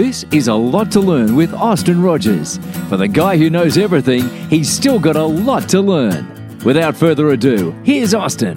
This is a lot to learn with Austin Rogers. For the guy who knows everything, he's still got a lot to learn. Without further ado, here's Austin.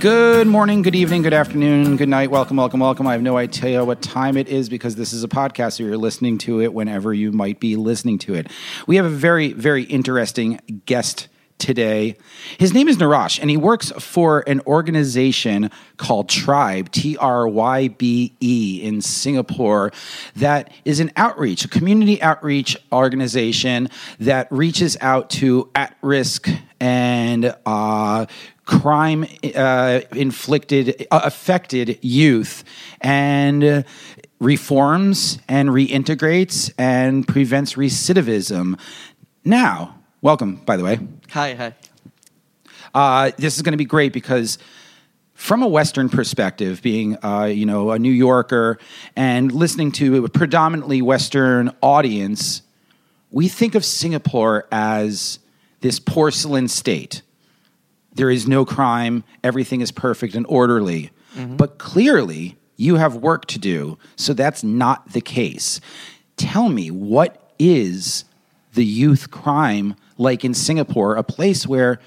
Good morning, good evening, good afternoon, good night. Welcome, welcome, welcome. I have no idea what time it is because this is a podcast, so you're listening to it whenever you might be listening to it. We have a very, very interesting guest today. His name is Narash, and he works for an organization called TRYBE, T R Y B E, in Singapore, that is an outreach, a community outreach organization that reaches out to at risk and uh, crime uh, inflicted, uh, affected youth and reforms and reintegrates and prevents recidivism. Now, welcome, by the way. Hi, hi. Uh, this is going to be great because from a Western perspective, being uh, you know a New Yorker and listening to a predominantly Western audience, we think of Singapore as this porcelain state. There is no crime, everything is perfect and orderly. But clearly, you have work to do, so that's not the case. Tell me, what is the youth crime like in Singapore, a place where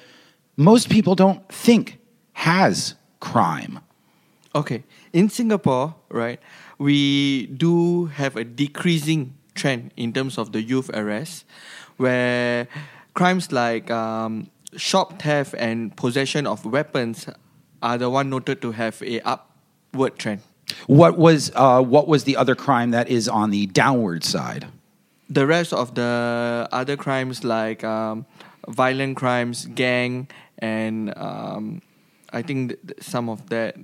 most people don't think has crime? Okay, in Singapore, right, we do have a decreasing trend in terms of the youth arrest, where crimes like um, shop theft and possession of weapons are the one noted to have a upward trend. What was uh, what was the other crime that is on the downward side? The rest of the other crimes like um, violent crimes, gang, and um, I think th- th- some of that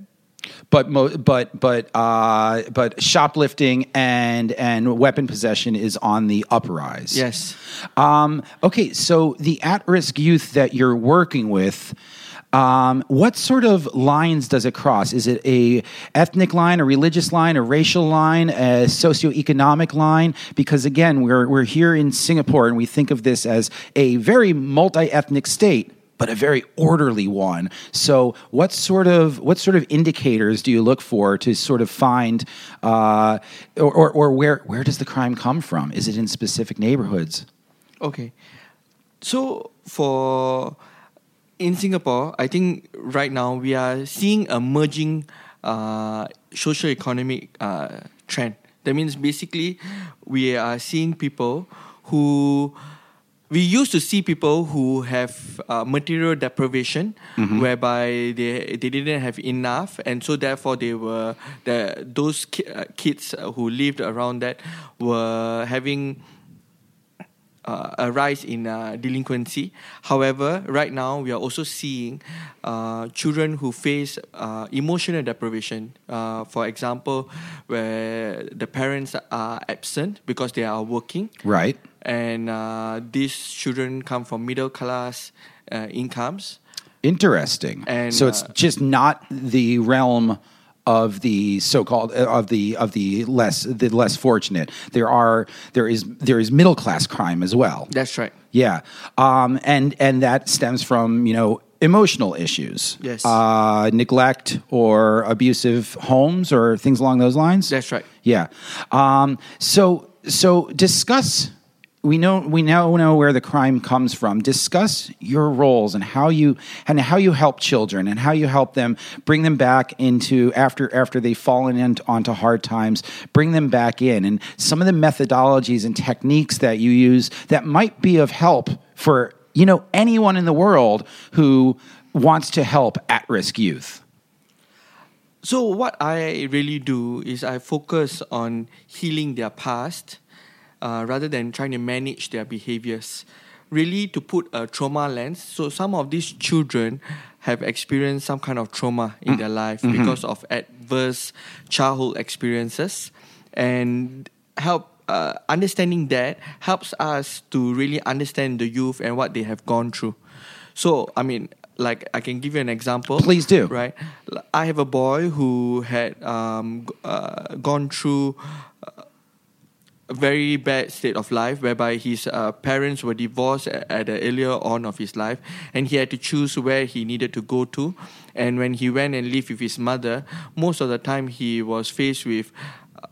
But mo- but but uh, but shoplifting and and weapon possession is on the uprise. Yes. Um, okay, so the at-risk youth that you're working with. Um, what sort of lines does it cross? Is it a ethnic line, a religious line, a racial line, a socioeconomic line? Because again, we're we're here in Singapore, and we think of this as a very multi-ethnic state, but a very orderly one. So, what sort of what sort of indicators do you look for to sort of find, uh, or, or or where where does the crime come from? Is it in specific neighborhoods? Okay. So for in Singapore, I think right now we are seeing a merging uh, socio-economic uh, trend. That means basically we are seeing people who we used to see people who have uh, material deprivation, whereby they they didn't have enough, and so therefore they were the those ki- uh, kids who lived around that were having uh, a rise in uh, delinquency. However, right now we are also seeing uh, children who face uh, emotional deprivation. Uh, for example, where the parents are absent because they are working, Right. and uh, these children come from middle class uh, incomes. Interesting. And, so it's just not the realm of the so-called uh, of the of the less the less fortunate. There are there is there is middle class crime as well. That's right. Yeah, um, and and that stems from you know emotional issues. Yes. uh, neglect or abusive homes or things along those lines. That's right. Yeah. Um, so so discuss. We know we now know where the crime comes from. Discuss your roles and how you and how you help children and how you help them bring them back into after after they've fallen into, onto hard times. Bring them back in and some of the methodologies and techniques that you use that might be of help for you know anyone in the world who wants to help at-risk youth. So what I really do is I focus on healing their past uh, rather than trying to manage their behaviors. Really to put a trauma lens. So some of these children have experienced some kind of trauma in their life because of adverse childhood experiences, and help uh, understanding that helps us to really understand the youth and what they have gone through. So, I mean, like I can give you an example. Please do. Right, I have a boy who had um, uh, gone through a very bad state of life whereby his uh, parents were divorced at, the earlier on of his life and he had to choose where he needed to go to. And when he went and lived with his mother most of the time he was faced with uh,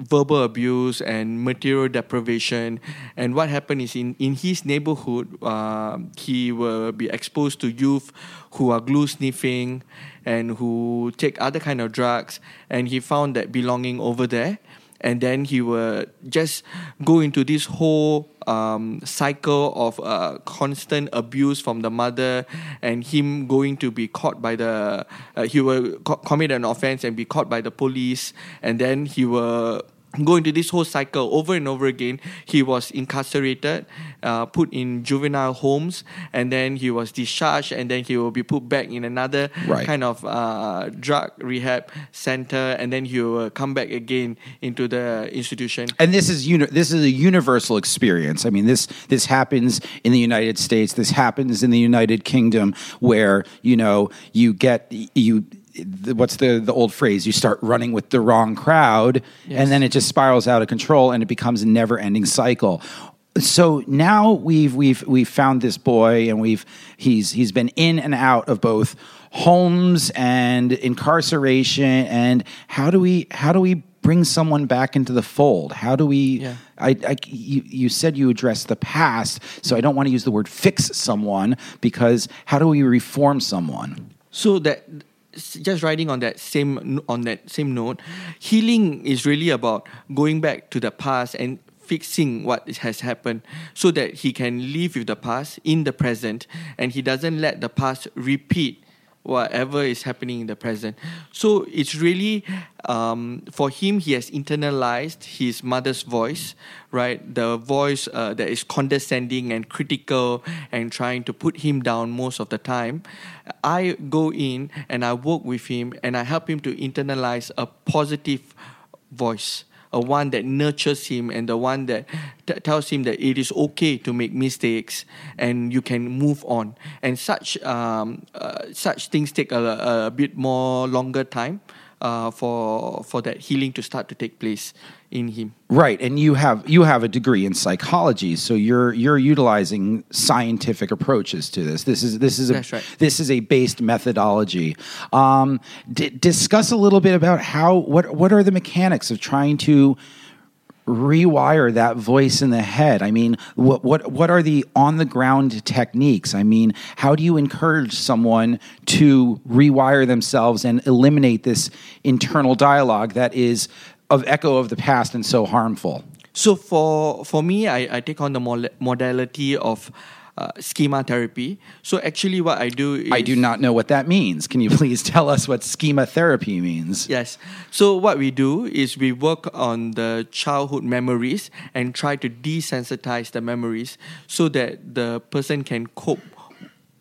verbal abuse and material deprivation. And what happened is in, in his neighborhood uh, he will be exposed to youth who are glue sniffing and who take other kind of drugs. And he found that belonging over there and then he would just go into this whole um, cycle of uh, constant abuse from the mother and him going to be caught by the uh, he will co- commit an offense and be caught by the police. And then he will go into this whole cycle over and over again he was incarcerated uh, put in juvenile homes and then he was discharged and then he will be put back in another Right. kind of uh, drug rehab center and then he will come back again into the institution and this is uni- this is a universal experience. I mean, this this happens in the United States. This happens in the United Kingdom, where you know you get you. What's the the old phrase? You start running with the wrong crowd, Yes. and then it just spirals out of control, and it becomes a never ending cycle. So now we've we've we've found this boy, and we've he's he's been in and out of both homes and incarceration. And how do we how do we bring someone back into the fold? How do we? Yeah. I, I you, you said you address the past, so I don't want to use the word fix someone because how do we reform someone? So that just riding on that same on that same note, healing is really about going back to the past and fixing what has happened so that he can live with the past in the present and he doesn't let the past repeat whatever is happening in the present. So it's really um, for him. He has internalized his mother's voice, right? The voice uh, that is condescending and critical and trying to put him down most of the time. I go in and I work with him and I help him to internalize a positive voice. A one that nurtures him and the one that t- tells him that it is okay to make mistakes and you can move on. And such um, uh, such things take a, a bit more longer time uh, for for that healing to start to take place in him. Right, and you have you have a degree in psychology, so you're you're utilizing scientific approaches to this. This is this is a right. this is a based methodology. Um, d- discuss a little bit about how what what are the mechanics of trying to rewire that voice in the head? I mean what what what are the on the ground techniques? I mean how do you encourage someone to rewire themselves and eliminate this internal dialogue that is of echo of the past and so harmful? So for for me, I, I take on the modality of uh, schema therapy. So actually, what I do is i do not know what that means can you please tell us what schema therapy means Yes. So what we do is we work on the childhood memories and try to desensitize the memories so that the person can cope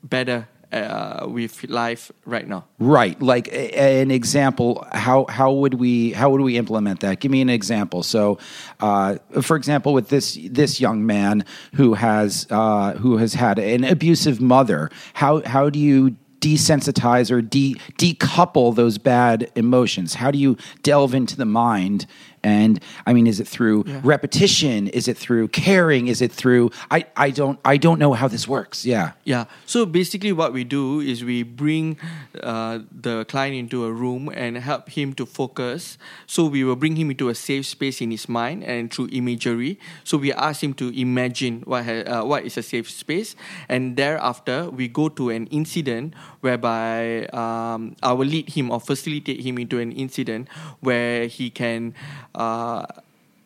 better uh, with life right now. Right, like a, an example. How how would we how would we implement that? Give me an example. So, uh, for example, with this this young man who has uh, who has had an abusive mother, how how do you desensitize or de- decouple those bad emotions? How do you delve into the mind? And I mean, is it through Yeah. repetition? Is it through caring? Is it through I, I don't I don't know how this works. Yeah. Yeah. So basically, what we do is we bring uh, the client into a room and help him to focus. So we will bring him into a safe space in his mind and through imagery. So we ask him to imagine what ha- uh, what is a safe space, and thereafter we go to an incident whereby um, I will lead him or facilitate him into an incident where he can. Uh,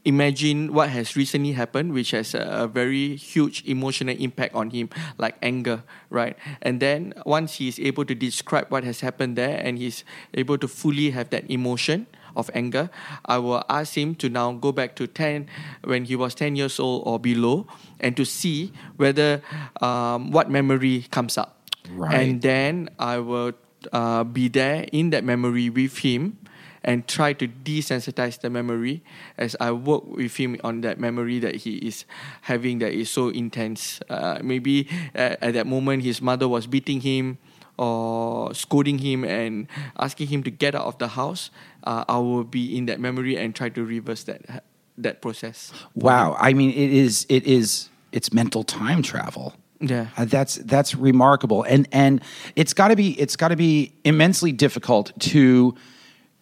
imagine what has recently happened, which has a, a very huge emotional impact on him, like anger, right? And then once he is able to describe what has happened there and he's able to fully have that emotion of anger, I will ask him to now go back to 10 when he was 10 years old or below and to see whether um, what memory comes up. Right. And then I will uh, be there in that memory with him and try to desensitize the memory as I work with him on that memory that he is having that is so intense. Uh, maybe at, at that moment his mother was beating him or scolding him and asking him to get out of the house. Uh, I will be in that memory and try to reverse that that process. Wow. I mean, it is it is it's mental time travel. Yeah. Uh, that's that's remarkable, and and it's got to be it's got to be immensely difficult to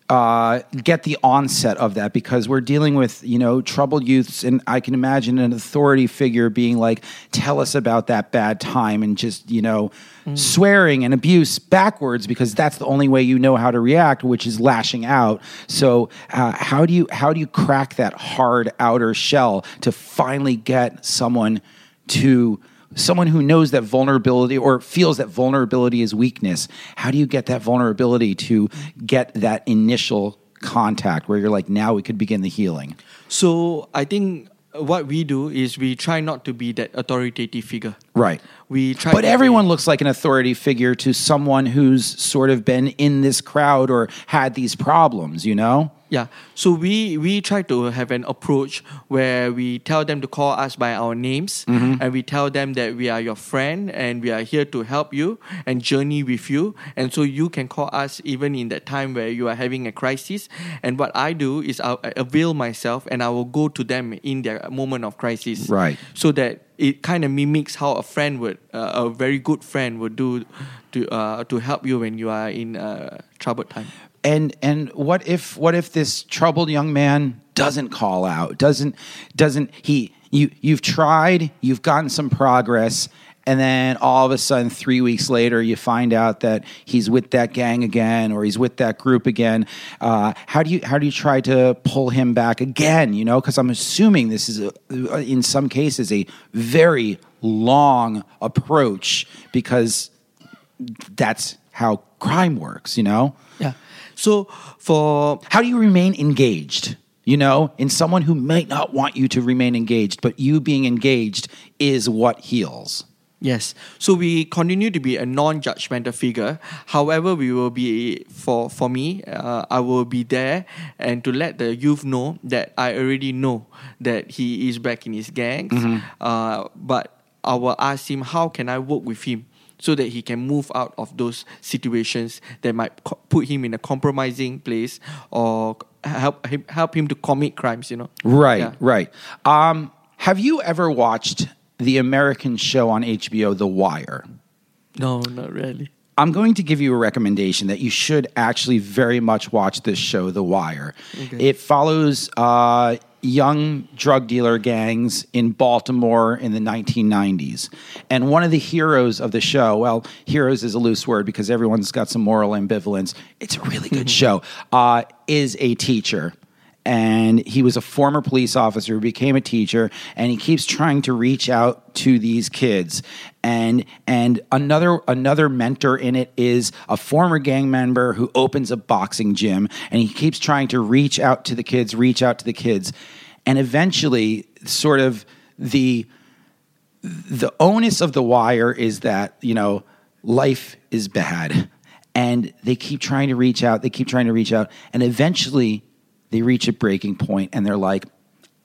uh, get the onset of that because we're dealing with you know troubled youths, and I can imagine an authority figure being like, "Tell us about that bad time," and just you know swearing and abuse backwards because that's the only way you know how to react, which is lashing out. So uh, how do you how do you crack that hard outer shell to finally get someone to someone who knows that vulnerability or feels that vulnerability is weakness how do you get that vulnerability to get that initial contact where you're like now we could begin the healing So I think what we do is we try not to be that authoritative figure. right We try. but everyone be- looks like an authority figure to someone who's sort of been in this crowd or had these problems you know Yeah. So we we try to have an approach where we tell them to call us by our names Mm-hmm. and we tell them that we are your friend and we are here to help you and journey with you. And so you can call us even in that time where you are having a crisis. And what I do is I'll avail myself and I will go to them in their moment of crisis. Right. So that it kind of mimics how a friend would, uh, a very good friend would do to uh, to help you when you are in uh, troubled time. And and what if what if this troubled young man doesn't call out doesn't doesn't he you you've tried you've gotten some progress and then all of a sudden 3 weeks later you find out that he's with that gang again or he's with that group again uh, how do you how do you try to pull him back again you know because i'm assuming this is a, in some cases a very long approach because that's how crime works you know. So for how do you remain engaged? You know, in someone who might not want you to remain engaged, but you being engaged is what heals. Yes. So we continue to be a non-judgmental figure. However, we will be for for me, uh, I will be there and to let the youth know that I already know that he is back in his gangs. Uh, but I will ask him how can I work with him so that he can move out of those situations that might co- put him in a compromising place or help him help him to commit crimes. You know. Right, Yeah. right. Um, have you ever watched the American show on HBO, The Wire? No, not really. I'm going to give you a recommendation that you should actually very much watch this show, The Wire. Okay. It follows uh, young drug dealer gangs in Baltimore in the 1990s. And one of the heroes of the show, well, heroes is a loose word because everyone's got some moral ambivalence. It's a really good show, uh, is a teacher and he was a former police officer who became a teacher and he keeps trying to reach out to these kids. And and another another mentor in it is a former gang member who opens a boxing gym and he keeps trying to reach out to the kids reach out to the kids. And eventually sort of the the onus of the wire is that you know life is bad. And they keep trying to reach out they keep trying to reach out. And eventually they reach a breaking point and they're like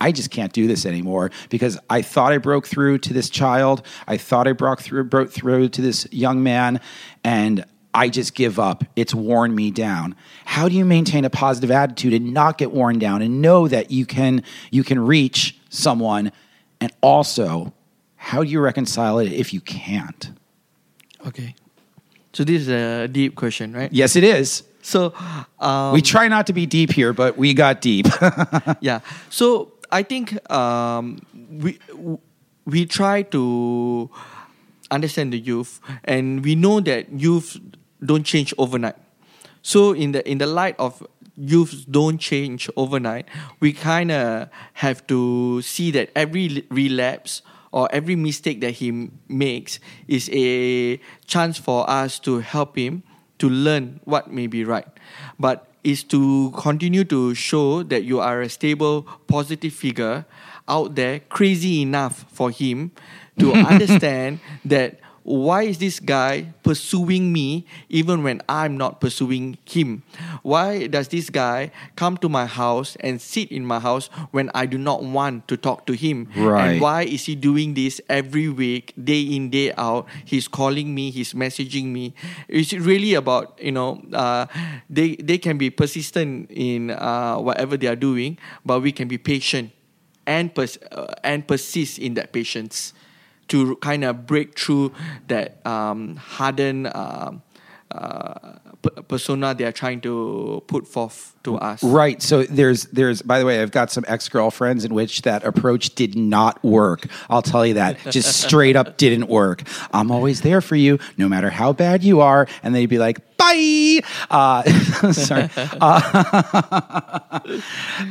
I just can't do this anymore because I thought I broke through to this child. I thought I broke through broke through to this young man and I just give up. It's worn me down. How do you maintain a positive attitude and not get worn down and know that you can you can reach someone and also how do you reconcile it if you can't? Okay. So this is a deep question, right? Yes, it is. So um, we try not to be deep here, but we got deep. yeah. So I think um, we we try to understand the youth, and we know that youth don't change overnight. So in the in the light of youth don't change overnight, we kind of have to see that every relapse or every mistake that he makes is a chance for us to help him to learn what may be right. But is to continue to show that you are a stable, positive figure out there, crazy enough for him to understand that why is this guy pursuing me even when I'm not pursuing him? Why does this guy come to my house and sit in my house when I do not want to talk to him? Right. And why is he doing this every week, day in, day out? He's calling me, he's messaging me. It's really about, you know, uh, they, they can be persistent in uh, whatever they are doing, but we can be patient and, pers- uh, and persist in that patience to kind of break through that um, hardened uh, p- persona they are trying to put forth to us. Right. So there's there's by the way, I've got some ex girlfriends in which that approach did not work. I'll tell you that. Just straight up didn't work. I'm always there for you, no matter how bad you are. And they'd be like, bye. Uh, sorry. Uh,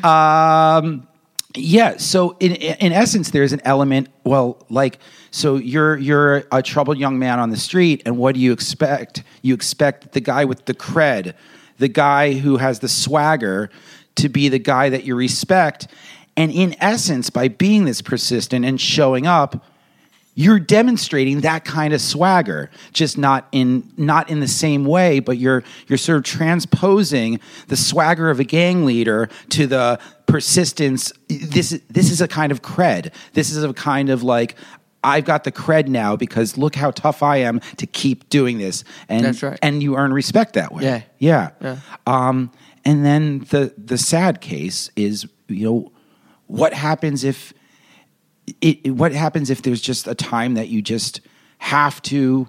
um, yeah. So in in essence, there's an element. Well, like so you're you're a troubled young man on the street, and what do you expect? You expect the guy with the cred, the guy who has the swagger, to be the guy that you respect. And in essence, by being this persistent and showing up, you're demonstrating that kind of swagger just not in not in the same way but you're you're sort of transposing the swagger of a gang leader to the persistence this this is a kind of cred this is a kind of like I've got the cred now because look how tough I am to keep doing this and That's right. and you earn respect that way Yeah. yeah, Yeah. Um, and then the the sad case is you know what happens if it, it- what happens if there's just a time that you just have to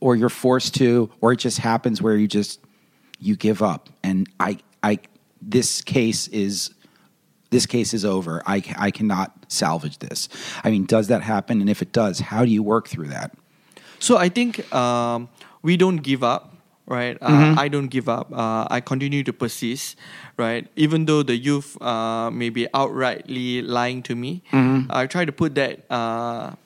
or you're forced to or it just happens where you just you give up and i i this case is this case is over i i cannot salvage this i mean does that happen and if it does how do you work through that So I think um, we don't give up, right? Uh, Mm-hmm. I don't give up. Uh, I continue to persist, right? Even though the youth uh, may be outrightly lying to me, Mm-hmm. I try to put that uh,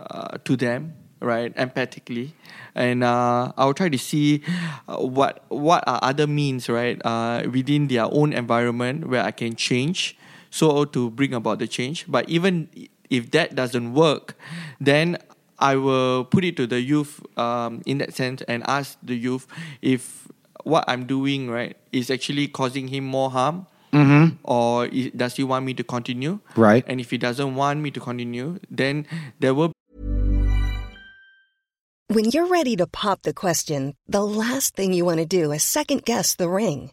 uh, to them, right? Empathically, and uh, I'll try to see uh, what what are other means, right? Uh, within their own environment where I can change, so to bring about the change. But even if that doesn't work, then I will put it to the youth um, in that sense and ask the youth if what I'm doing right is actually causing him more harm. Or i- does he want me to continue? Right. And if he doesn't want me to continue, then there will When you're ready to pop the question, the last thing you want to do is second guess the ring.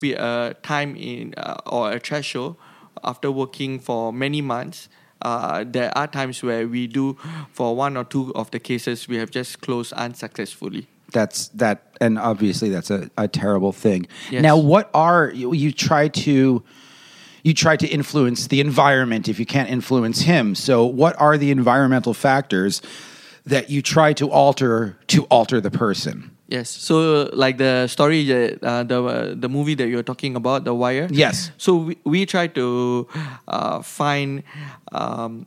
Be a time in uh, or a threshold after working for many months. Uh, there are times where we do, for one or two of the cases, we have just closed unsuccessfully. that's that and obviously that's a, a terrible thing Yes. now what are you, you try to you try to influence the environment if you can't influence him so what are the environmental factors that you try to alter to alter the person Yes. So, like the story uh, the uh, the movie that you're talking about, The Wire. Yes. So we, we try to uh, find um,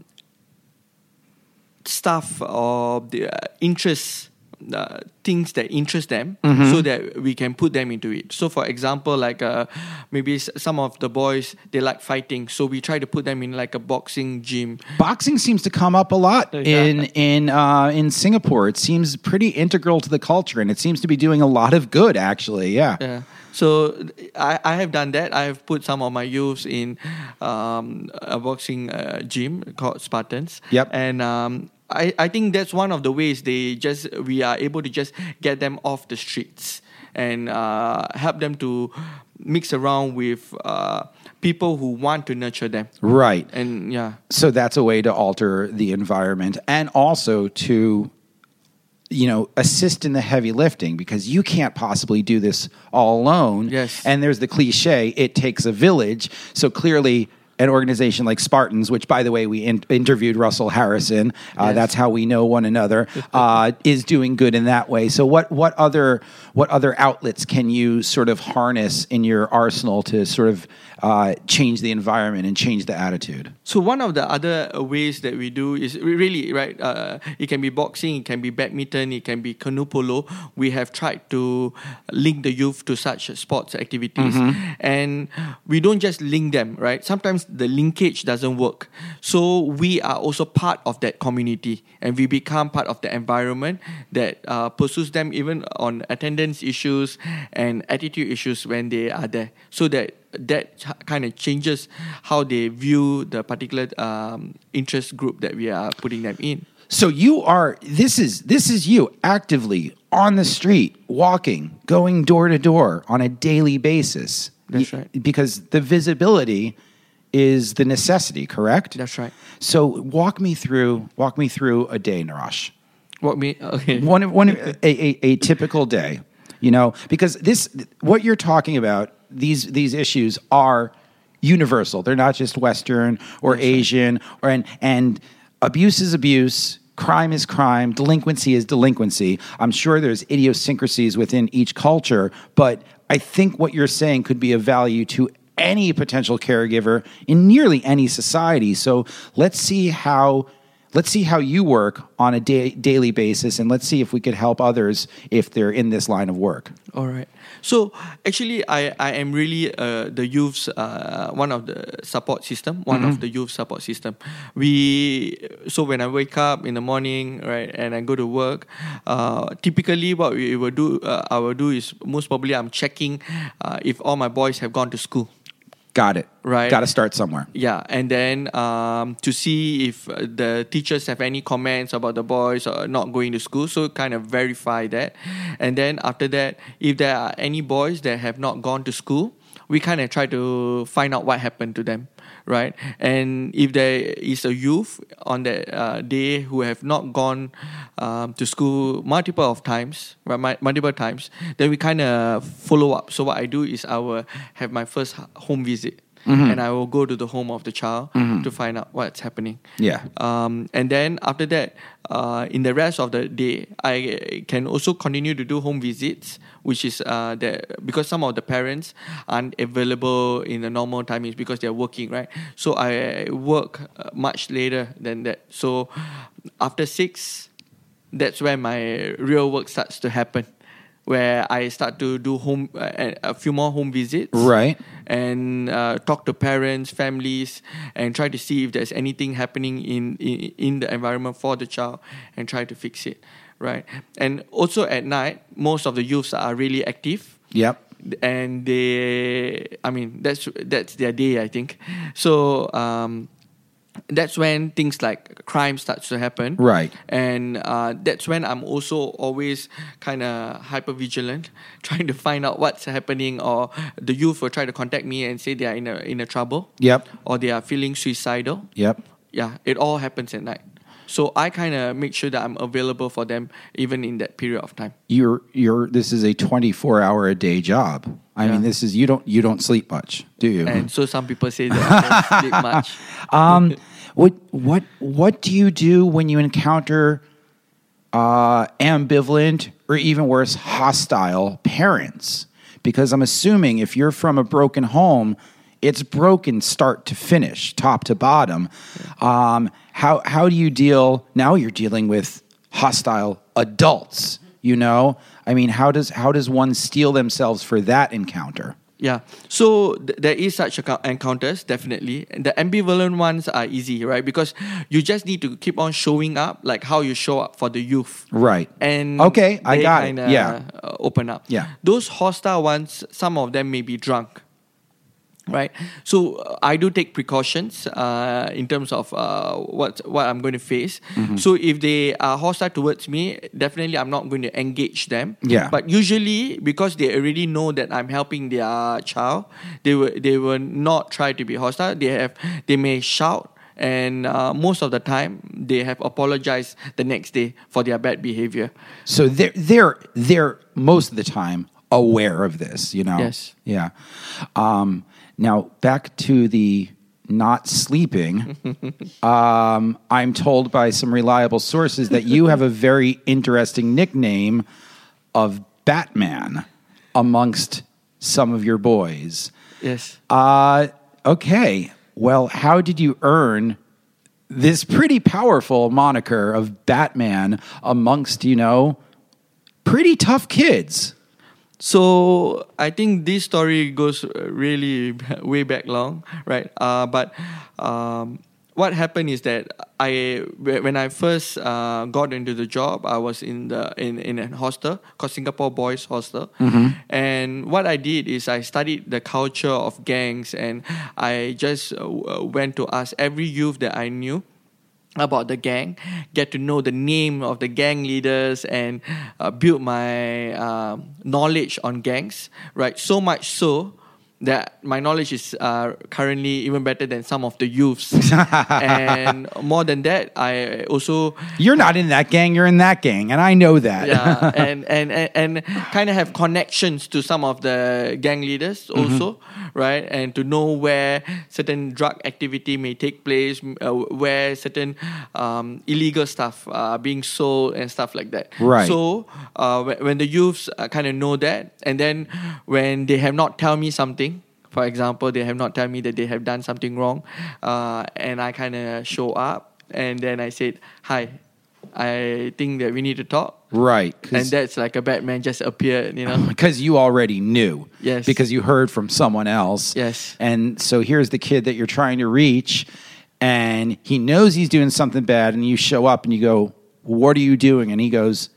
stuff or the uh, interests. Uh, things that interest them so that we can put them into it. So for example like uh, maybe some of the boys they like fighting so we try to put them in like a boxing gym. Boxing seems to come up a lot Yeah. in in uh, in Singapore. It seems pretty integral to the culture and it seems to be doing a lot of good actually. Yeah. Yeah. So I, I have done that. I have put some of my youths in um, a boxing uh, gym called Spartans. Yep. And um, I, I think that's one of the ways they just we are able to just get them off the streets and uh, help them to mix around with uh, people who want to nurture them. Right. And yeah, So that's a way to alter the environment and also to you know assist in the heavy lifting because you can't possibly do this all alone. Yes. And there's the cliche it takes a village. So clearly an organization like Spartans, which by the way we in- interviewed Russell Harrison, uh, Yes. that's how we know one another, uh, is doing good in that way. So what what other what other outlets can you sort of harness in your arsenal to sort of uh, change the environment and change the attitude? So one of the other uh, ways that we do is really right. Uh, it can be boxing, it can be badminton, it can be canoe polo. We have tried to link the youth to such sports activities, and we don't just link them. Right, sometimes the linkage doesn't work. So we are also part of that community, and we become part of the environment that uh, pursues them even on attendance issues and attitude issues when they are there. So that that kind of changes how they view the particular um, interest group that we are putting them in. So you are this is this is you actively on the street, walking, going door to door on a daily basis. That's right. Because the visibility is the necessity, correct? That's right. So walk me through walk me through a day, Narash. What me? Okay. One one a, a, a typical day, you know, because this what you're talking about these these issues are universal. They're not just Western or Asian or and and abuse is abuse. Crime is crime, delinquency is delinquency. I'm sure there's idiosyncrasies within each culture, but I think what you're saying could be of value to any potential caregiver in nearly any society. So let's see how let's see how you work on a da- daily basis and let's see if we could help others if they're in this line of work All right. So actually, I, I am really uh, the youth's uh, one of the support system, one of the youth support system. We so when I wake up in the morning, right, and I go to work, uh, typically what we will do, uh, I will do is most probably I'm checking uh, if all my boys have gone to school. Got it Right. got to start somewhere Yeah, and then um, to see if the teachers have any comments about the boys not going to school, so kind of verify that. And then after that, if there are any boys that have not gone to school, we kind of try to find out what happened to them, right? And if there is a youth on that uh, day who have not gone um, to school multiple of times, right, multiple times, then we kind of follow up. So what I do is I will have my first home visit and I will go to the home of the child to find out what's happening. Yeah. Um, and then after that, uh, in the rest of the day, I can also continue to do home visits, which is uh, that because some of the parents aren't available in the normal timings because they're working, right? So I work uh, much later than that. So after six, that's when my real work starts to happen. Where I start to do home uh, a few more home visits, Right. and uh, talk to parents, families, and try to see if there's anything happening in, in in the environment for the child, and try to fix it, right? And also at night, most of the youths are really active, yep and they, I mean, that's that's their day, I think. So. Um, that's when things like crime starts to happen. Right. and uh, that's when i'm also always kind of hyper vigilant trying to find out what's happening or the youth will try to contact me and say they are in a in a trouble. Yep. or they are feeling suicidal. Yep. Yeah it all happens at night. So i kind of make sure that i'm available for them even in that period of time. You're you're this is a 24 hour a day job i mean this is you don't you don't sleep much do you? And so some people say that i don't sleep much. Um what what what do you do when you encounter uh ambivalent or even worse hostile parents? Because i'm assuming if you're from a broken home it's broken start to finish top to bottom. Um how how do you deal now you're dealing with hostile adults you know i mean how does how does one steel themselves for that encounter Yeah. So th- there is such encounters, definitely. And the ambivalent ones are easy, right? Because you just need to keep on showing up, like how you show up for the youth. Right. And Okay, I got it. Yeah. uh, open up. Yeah. Those hostile ones, some of them may be drunk. Right so uh, i do take precautions uh, in terms of uh, what what i'm going to face Mm-hmm. so if they are hostile towards me definitely i'm not going to engage them Yeah. but usually because they already know that i'm helping their child they will they will not try to be hostile they have they may shout and uh, most of the time they have apologized the next day for their bad behavior So they're they're they're most of the time aware of this, you know. Yes. Yeah. Um, now back to the not sleeping. um, I'm told by some reliable sources that you have a very interesting nickname of Batman amongst some of your boys. yes Uh, okay. Well, how did you earn this pretty powerful moniker of Batman amongst, you know, pretty tough kids? So I think this story goes uh, really way back long, right? Uh, but um, what happened is that I when I first uh, got into the job, I was in the in in a hostel called Singapore Boys Hostel, and what I did is I studied the culture of gangs, and I just uh, went to ask every youth that I knew about the gang, get to know the name of the gang leaders, and uh, build my um, knowledge on gangs. Right, so much so that my knowledge is uh, currently even better than some of the youths. and more than that, I also You're not in that gang, you're in that gang, and I know that. yeah, and and and, and kind of have connections to some of the gang leaders also, right? And to know where certain drug activity may take place, uh, where certain um, illegal stuff are being sold and stuff like that. Right. So uh, when, when the youths uh, kind of know that, and then when they have not tell me something. For example, they have not tell me that they have done something wrong, uh, and I kind of show up, and then I said, "Hi, I think that we need to talk." Right. and that's like a Batman just appeared, you know. because you already knew. Yes. Because you heard from someone else. Yes. And so here's the kid that you're trying to reach, and he knows he's doing something bad, and you show up and you go, What are you doing? And he goes,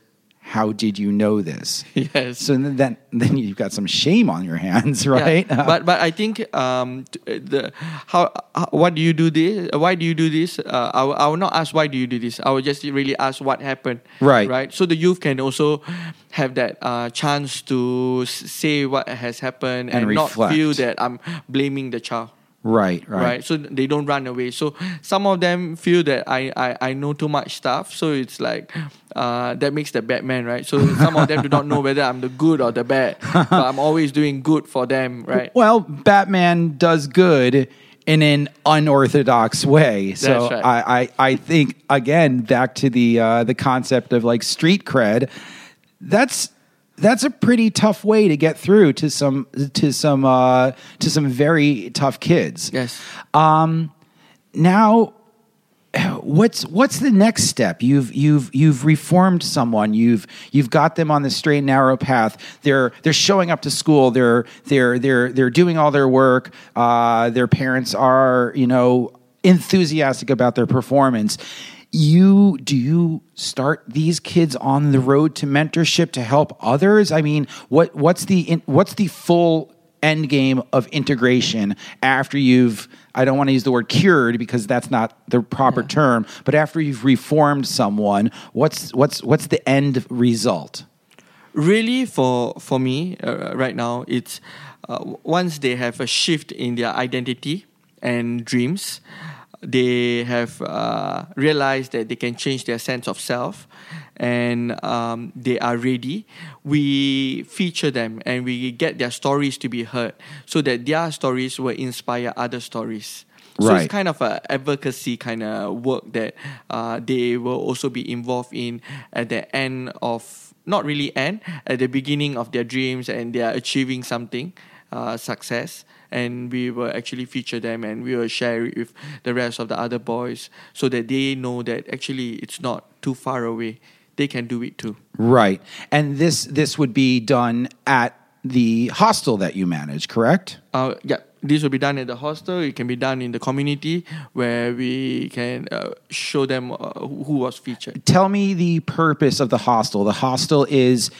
How did you know this? Yes. So then, then, then you've got some shame on your hands, Yeah, right? but but I think um uh, the how, how what do you do this? Why do you do this? Uh, I will, I will not ask why do you do this. I will just really ask what happened. Right. Right. So the youth can also have that uh, chance to say what has happened And and, not feel that I'm blaming the child. Right, right. right. So they don't run away. So some of them feel that I, I, I know too much stuff. So it's like uh, that makes the Batman, right? So some of them do not know whether I'm the good or the bad. but I'm always doing good for them, right? Well, Batman does good in an unorthodox way. So right. I, I, I think again back to the uh, the concept of like street cred. That's that's a pretty tough way to get through to some to some uh, to some very tough kids. Yes. Um, now, what's what's the next step? You've you've you've reformed someone. You've you've got them on the straight and narrow path. They're they're showing up to school. They're they're they're they're doing all their work. Uh, their parents are you know enthusiastic about their performance. You do you start these kids on the road to mentorship to help others? I mean, what what's the in- what's the full end game of integration after you've I don't want to use the word cured because that's not the proper term, but after you've reformed someone, what's what's what's the end result? really for for me uh, right now it's uh, once they have a shift in their identity and dreams they have uh, realized that they can change their sense of self and um, they are ready. We feature them and we get their stories to be heard so that their stories will inspire other stories. So Right. it's kind of a advocacy kind of work that uh, they will also be involved in at the end of not really end at the beginning of their dreams and they are achieving something uh, success and we will actually feature them and we will share it with the rest of the other boys so that they know that actually it's not too far away they can do it too Right. And this this would be done at the hostel that you manage, correct? uh, yeah, this will be done at the hostel. It can be done in the community where we can uh, show them uh, who who was featured. Tell me the purpose of the hostel. The hostel is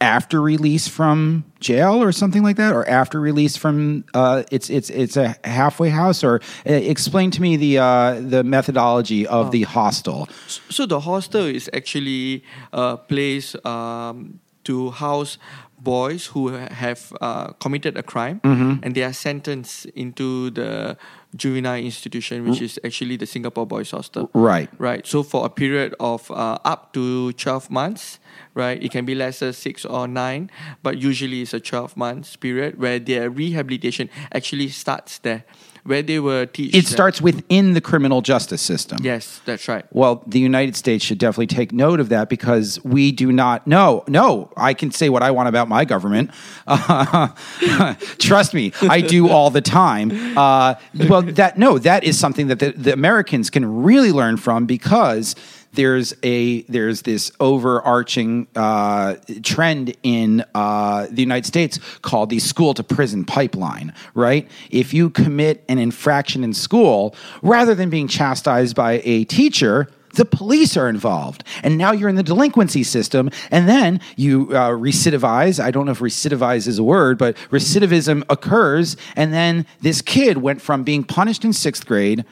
after release from jail or something like that, or after release from uh, it's it's it's a halfway house, or uh, explain to me the uh, the methodology of the hostel. So the hostel is actually a place um, to house boys who have uh, committed a crime and they are sentenced into the juvenile institution, which is actually the Singapore Boys Hostel. Right. Right. So for a period of uh, up to 12 months, right? It can be lesser, six or nine, but usually it's a 12 months period where their rehabilitation actually starts there, where they were teach. It starts within the criminal justice system. Yes, that's right. Well, the United States should definitely take note of that because we do not know. No, I can say what I want about my government. trust me, I do all the time. Uh, well, that no, that is something that the, the Americans can really learn from because there's a there's this overarching uh, trend in uh, the United States called the school to prison pipeline. Right? If you commit an infraction in school, rather than being chastised by a teacher. The police are involved, and now you're in the delinquency system, and then you uh, recidivize. I don't know if recidivize is a word, but recidivism occurs, and then this kid went from being punished in sixth grade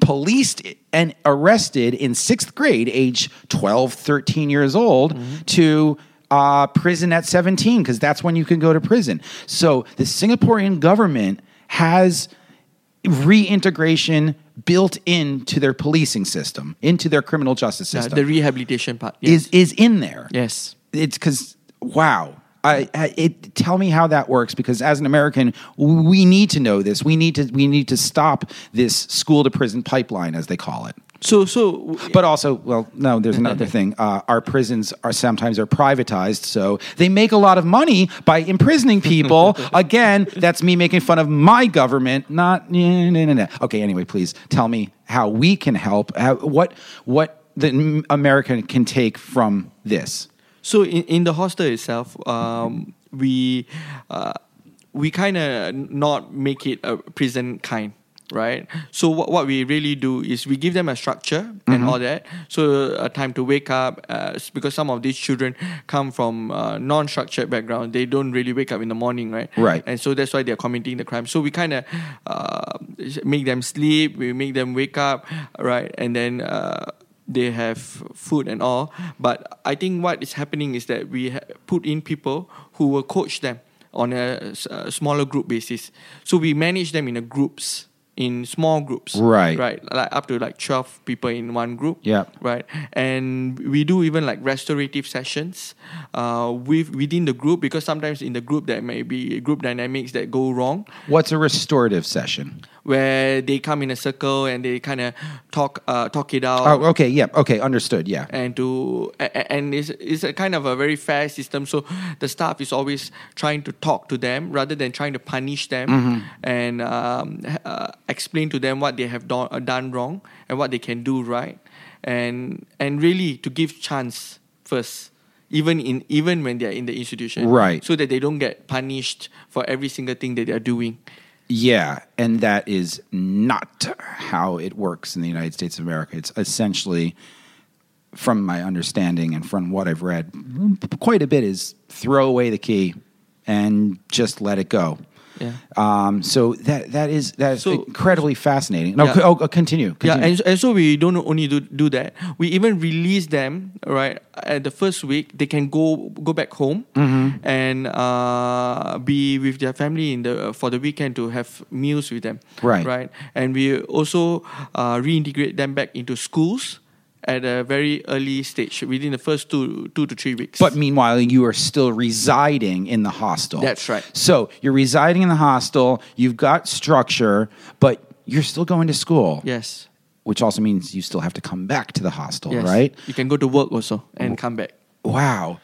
policed and arrested in sixth grade, age 12, 13 years old, to uh, prison at 17, because that's when you can go to prison. So the Singaporean government has reintegration built into their policing system, into their criminal justice Yeah, system. the rehabilitation part. Yes. is is in there yes. it's because wow I, I it tell me how that works because as an American we need to know this. We need to we need to stop this school to prison pipeline as they call it. So so but also well no there's another thing. Uh, our prisons are sometimes are privatized so they make a lot of money by imprisoning people. Again that's me making fun of my government not no, no, no, no. okay anyway please tell me how we can help how, what what the American can take from this So in, in the hostel itself, um, we uh, we kind of not make it a prison kind, right? So what, what we really do is we give them a structure and all that. So a time to wake up, uh, because some of these children come from uh, non-structured background, they don't really wake up in the morning, right? Right. And so that's why they're committing the crime. So we kind of uh, make them sleep, we make them wake up, right, and then. They have food and all. But I think what is happening is that we ha- put in people who will coach them on a smaller group basis. So we manage them in a groups, in small groups. Right. Right. Like up to like 12 people in one group. Yeah. Right. And we do even like restorative sessions uh, with within the group because sometimes in the group there may be group dynamics that go wrong What's a restorative session? Where they come in a circle and they kind of talk uh, talk it out Oh, okay, yeah, okay, understood, yeah. and to and it's, it's a kind of a very fair system so the staff is always trying to talk to them rather than trying to punish them Mm-hmm. and um, uh, explain to them what they have done, uh, done wrong and what they can do right and and really to give chance first even in even when they're in the institution Right. so that they don't get punished for every single thing that they're doing Yeah, and that is not how it works in the United States of America. It's essentially, from my understanding and from what I've read, quite a bit is throw away the key and just let it go. Yeah. Um, so that that is that is So- incredibly fascinating. No, Yeah. co- oh, continue. Yeah, and, and so we don't only do, do that. We even release them right at the first week. They can go go back home Mm-hmm. and uh, be with their family in the for the weekend to have meals with them. Right. right. And we also uh, reintegrate them back into schools at a very early stage within the first two two to three weeks. But meanwhile, you are still residing in the hostel. That's right. So you're residing in the hostel. You've got structure, but you're still going to school. yes, Which also means you still have to come back to the hostel, yes, right? You can go to work also and come back. Wow.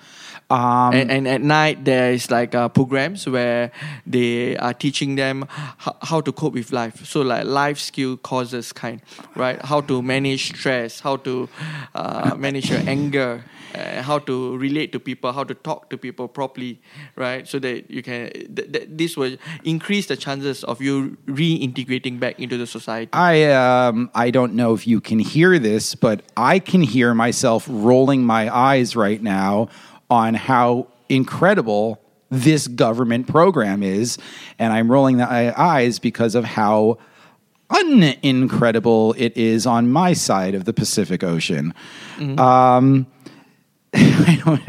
Um, and, and at night there is like uh, programs where they are teaching them how, how to cope with life. So like life skill courses kind right? How to manage stress how to uh, manage your anger uh, how to relate to people how to talk to people properly right? So that you can th- th- this will increase the chances of you reintegrating back into the society. I um, I don't know if you can hear this, but I can hear myself rolling my eyes right now on how incredible this government program is, and I'm rolling the eyes because of how unincredible it is on my side of the Pacific Ocean. Um, I don't.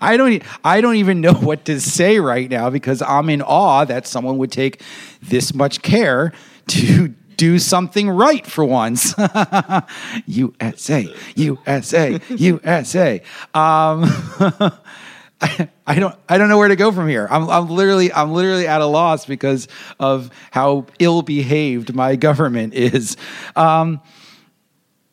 I don't. I don't even know what to say right now because I'm in awe that someone would take this much care to do something right for once. USA, USA, USA. Um, I, don't. I don't know where to go from here. I'm. I'm literally. I'm literally at a loss because of how ill behaved my government is. Um,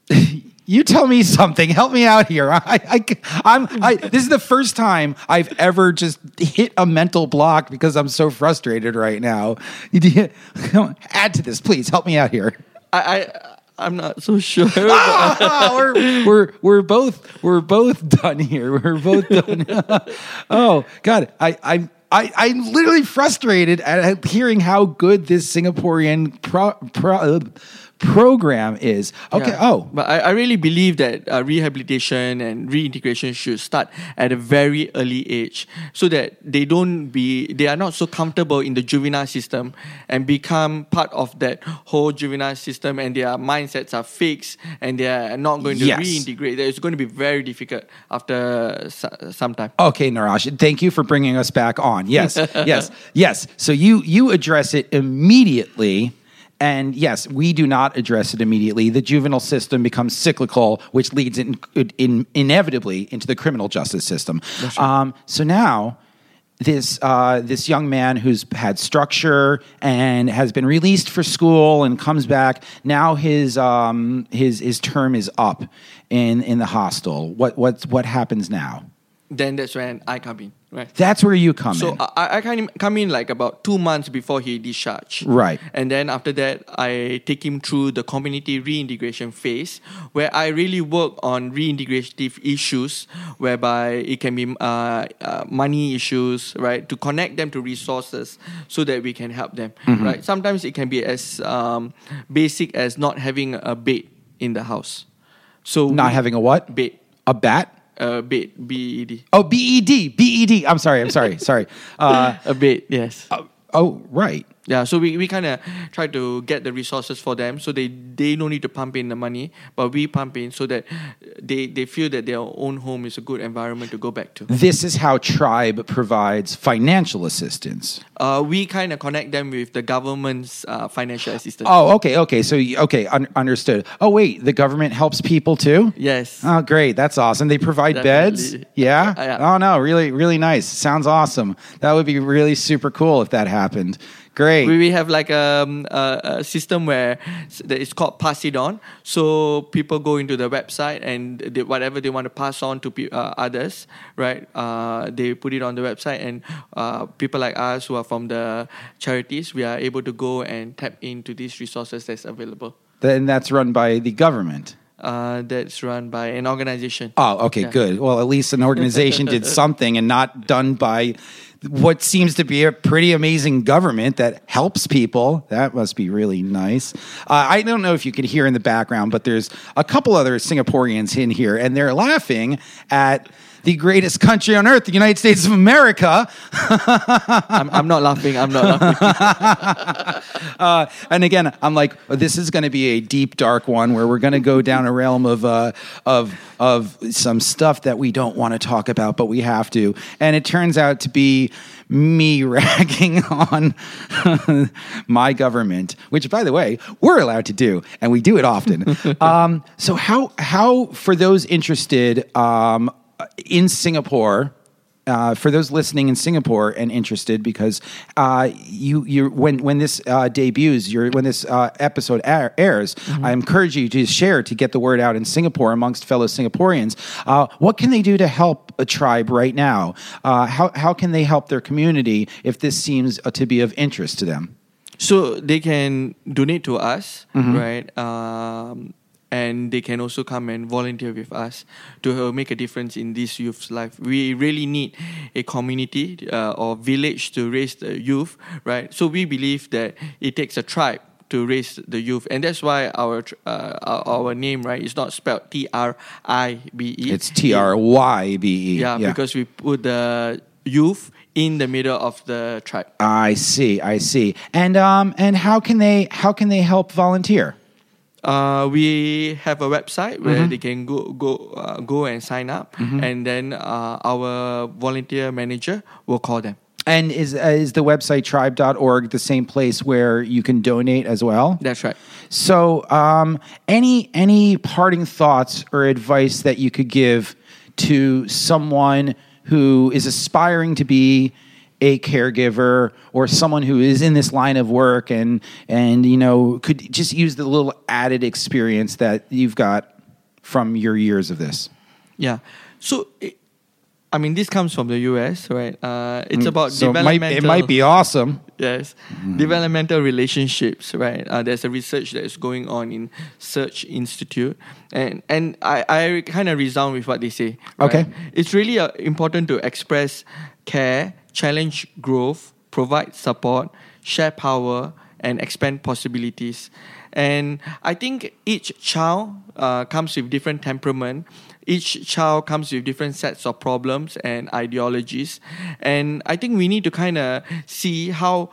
you tell me something. Help me out here. I, I, I'm. I, this is the first time I've ever just hit a mental block because I'm so frustrated right now. Add to this, please. Help me out here. I, I I'm not so sure. Ah, we're, we're we're both we're both done here. We're both done. oh God, I I. I, I'm literally frustrated at hearing how good this Singaporean pro, pro, program is. Okay. Yeah. Oh, but I, I really believe that uh, rehabilitation and reintegration should start at a very early age, so that they don't be they are not so comfortable in the juvenile system and become part of that whole juvenile system, and their mindsets are fixed and they are not going to Yes. reintegrate. It's going to be very difficult after so- some time. Okay, Narash, thank you for bringing us back on. Yes, yes, yes. So you you address it immediately. And yes, we do not address it immediately. The juvenile system becomes cyclical, which leads in, in, inevitably into the criminal justice system. Um, so now, this uh, this young man who's had structure and has been released for school and comes back. Now his um, his his term is up in in the hostel. What what what happens now? Then that's when I come in, right? That's where you come So in. I, I kind of come in like about two months before he discharged. Right. And then after that, I take him through the community reintegration phase, where I really work on reintegrative issues, whereby it can be uh, uh, money issues, right, to connect them to resources so that we can help them, Mm-hmm. right. Sometimes it can be as um, basic as not having a bed in the house. So Not we- having a what? bed, A bat? Uh, bed, B E D, Oh, BED. BED. I'm sorry. I'm sorry. sorry. Uh, a bed, yes. oh, oh, right. Yeah, so we, we kind of try to get the resources for them so they they don't need to pump in the money, but we pump in so that they, they feel that their own home is a good environment to go back to. This is how TRYBE provides financial assistance. Uh, we kind of connect them with the government's uh, financial assistance. Oh, okay. Okay. So, okay. Un- understood. Oh, wait. The government helps people too? Yes. Oh, great. That's awesome. They provide beds? Yeah? Yeah. Oh, no. Really, really nice. Sounds awesome. That would be really super cool if that happened. Great. We, we have like um, a, a system where it's called pass it on. So people go into the website and they, whatever they want to pass on to pe- uh, others, right? Uh, they put it on the website, and uh, people like us who are from the charities, we are able to go and tap into these resources that's available. then that's run by the government. Uh, that's run by an organization. Oh, okay, Yeah. good. Well, at least an organization did something and not done by what seems to be a pretty amazing government that helps people. That must be really nice. Uh, I don't know if you can hear in the background, but there's a couple other Singaporeans in here, and they're laughing at the greatest country on earth, the United States of America. I'm, I'm not laughing. I'm not laughing. Uh, and again, I'm like, oh, this is going to be a deep, dark one where we're going to go down a realm of uh, of of some stuff that we don't want to talk about, but we have to. And it turns out to be me ragging on my government, which, by the way, we're allowed to do, and we do it often. um, so, how how for those interested um, in Singapore? uh, for those listening in Singapore and interested, because uh, you you when when this uh, debuts, your when this uh, episode air, airs, I encourage you to share to get the word out in Singapore amongst fellow Singaporeans. Uh, what can they do to help a tribe right now? Uh, how how can they help their community if this seems uh, to be of interest to them? So they can donate to us, right? Um, and they can also come and volunteer with us to uh, make a difference in this youth's life. We really need a community uh, or village to raise the youth, right? So we believe that it takes a tribe to raise the youth, and that's why our uh, our, our name, right, is not spelled T R I B E. It's T R Y B E. Yeah, because we put the youth in the middle of the tribe. I see. I see. And um and how can they how can they help volunteer? Uh, we have a website where Mm-hmm. they can go go uh, go and sign up, and then uh, our volunteer manager will call them. And is uh, is the website trybe.org the same place where you can donate as well? That's right. So, um, any any parting thoughts or advice that you could give to someone who is aspiring to be a caregiver or someone who is in this line of work and and you know could just use the little added experience that you've got from your years of this. Yeah. So, it, I mean, this comes from the US, right? Uh, it's about Mm, so it might, developmental. it might be awesome. Yes, developmental relationships, right? Uh, there's a research that is going on in Search Institute, and and I, I kind of resound with what they say. right? Okay. it's really uh, important to express care, challenge growth, provide support, share power, and expand possibilities. And I think each child uh, comes with different temperament. Each child comes with different sets of problems and ideologies. And I think we need to kind of see how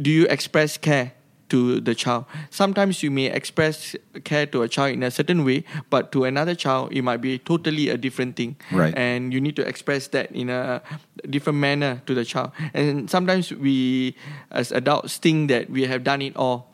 do you express care to the child. Sometimes you may express care to a child in a certain way, but to another child, it might be totally a different thing. Right. And you need to express that in a different manner to the child. And sometimes we, as adults, think that we have done it all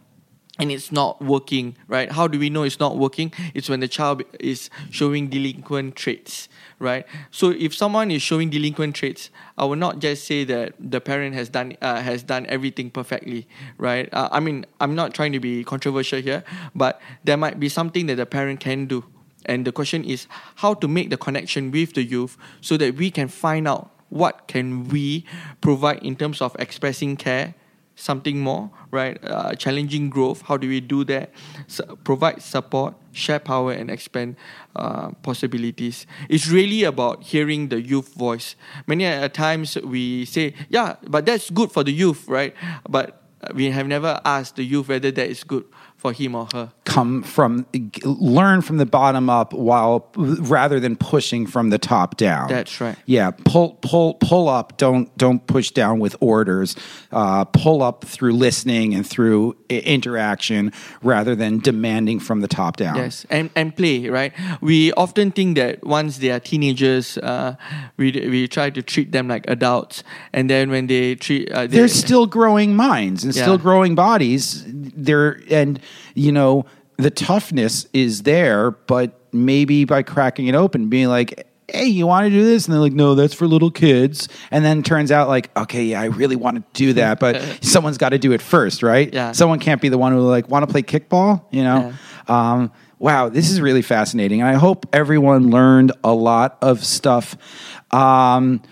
and it's not working, right? How do we know it's not working? It's when the child is showing delinquent traits, right? So if someone is showing delinquent traits, I will not just say that the parent has done uh, has done everything perfectly, right? Uh, I mean, I'm not trying to be controversial here, but there might be something that the parent can do. And the question is how to make the connection with the youth so that we can find out what can we provide in terms of expressing care something more, right? Uh, challenging growth. How do we do that? S- provide support, share power, and expand uh, possibilities. It's really about hearing the youth voice. Many times we say, yeah, but that's good for the youth, right? But we have never asked the youth whether that is good for him or her. Come from learn from the bottom up while rather than pushing from the top down. That's right. Yeah, pull pull pull up. Don't don't push down with orders. Uh, pull up through listening and through i- interaction rather than demanding from the top down. Yes, and and play right. We often think that once they are teenagers, uh, we we try to treat them like adults, and then when they treat, uh, they, They're still growing minds and still growing bodies. They're and you know the toughness is there, but maybe by cracking it open, being like. Hey, you want to do this? And they're like, no, that's for little kids. And then turns out, like, okay, yeah, I really want to do that, but someone's got to do it first, right? Yeah. Someone can't be the one who like want to play kickball, you know? Um, wow, this is really fascinating. And I hope everyone learned a lot of stuff. Um,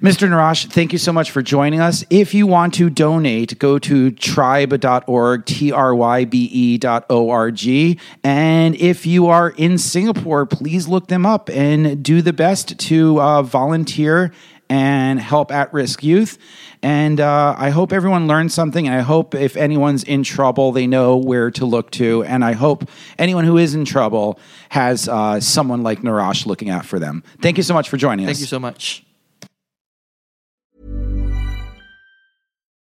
Mr. Narash, thank you so much for joining us. If you want to donate, go to trybe.org, T R Y B E dot O R G. And if you are in Singapore, please look them up and do the best to uh, volunteer and help at risk youth. And uh, I hope everyone learned something. And I hope if anyone's in trouble, they know where to look to. And I hope anyone who is in trouble has uh, someone like Narash looking out for them. Thank you so much for joining us. Thank you so much.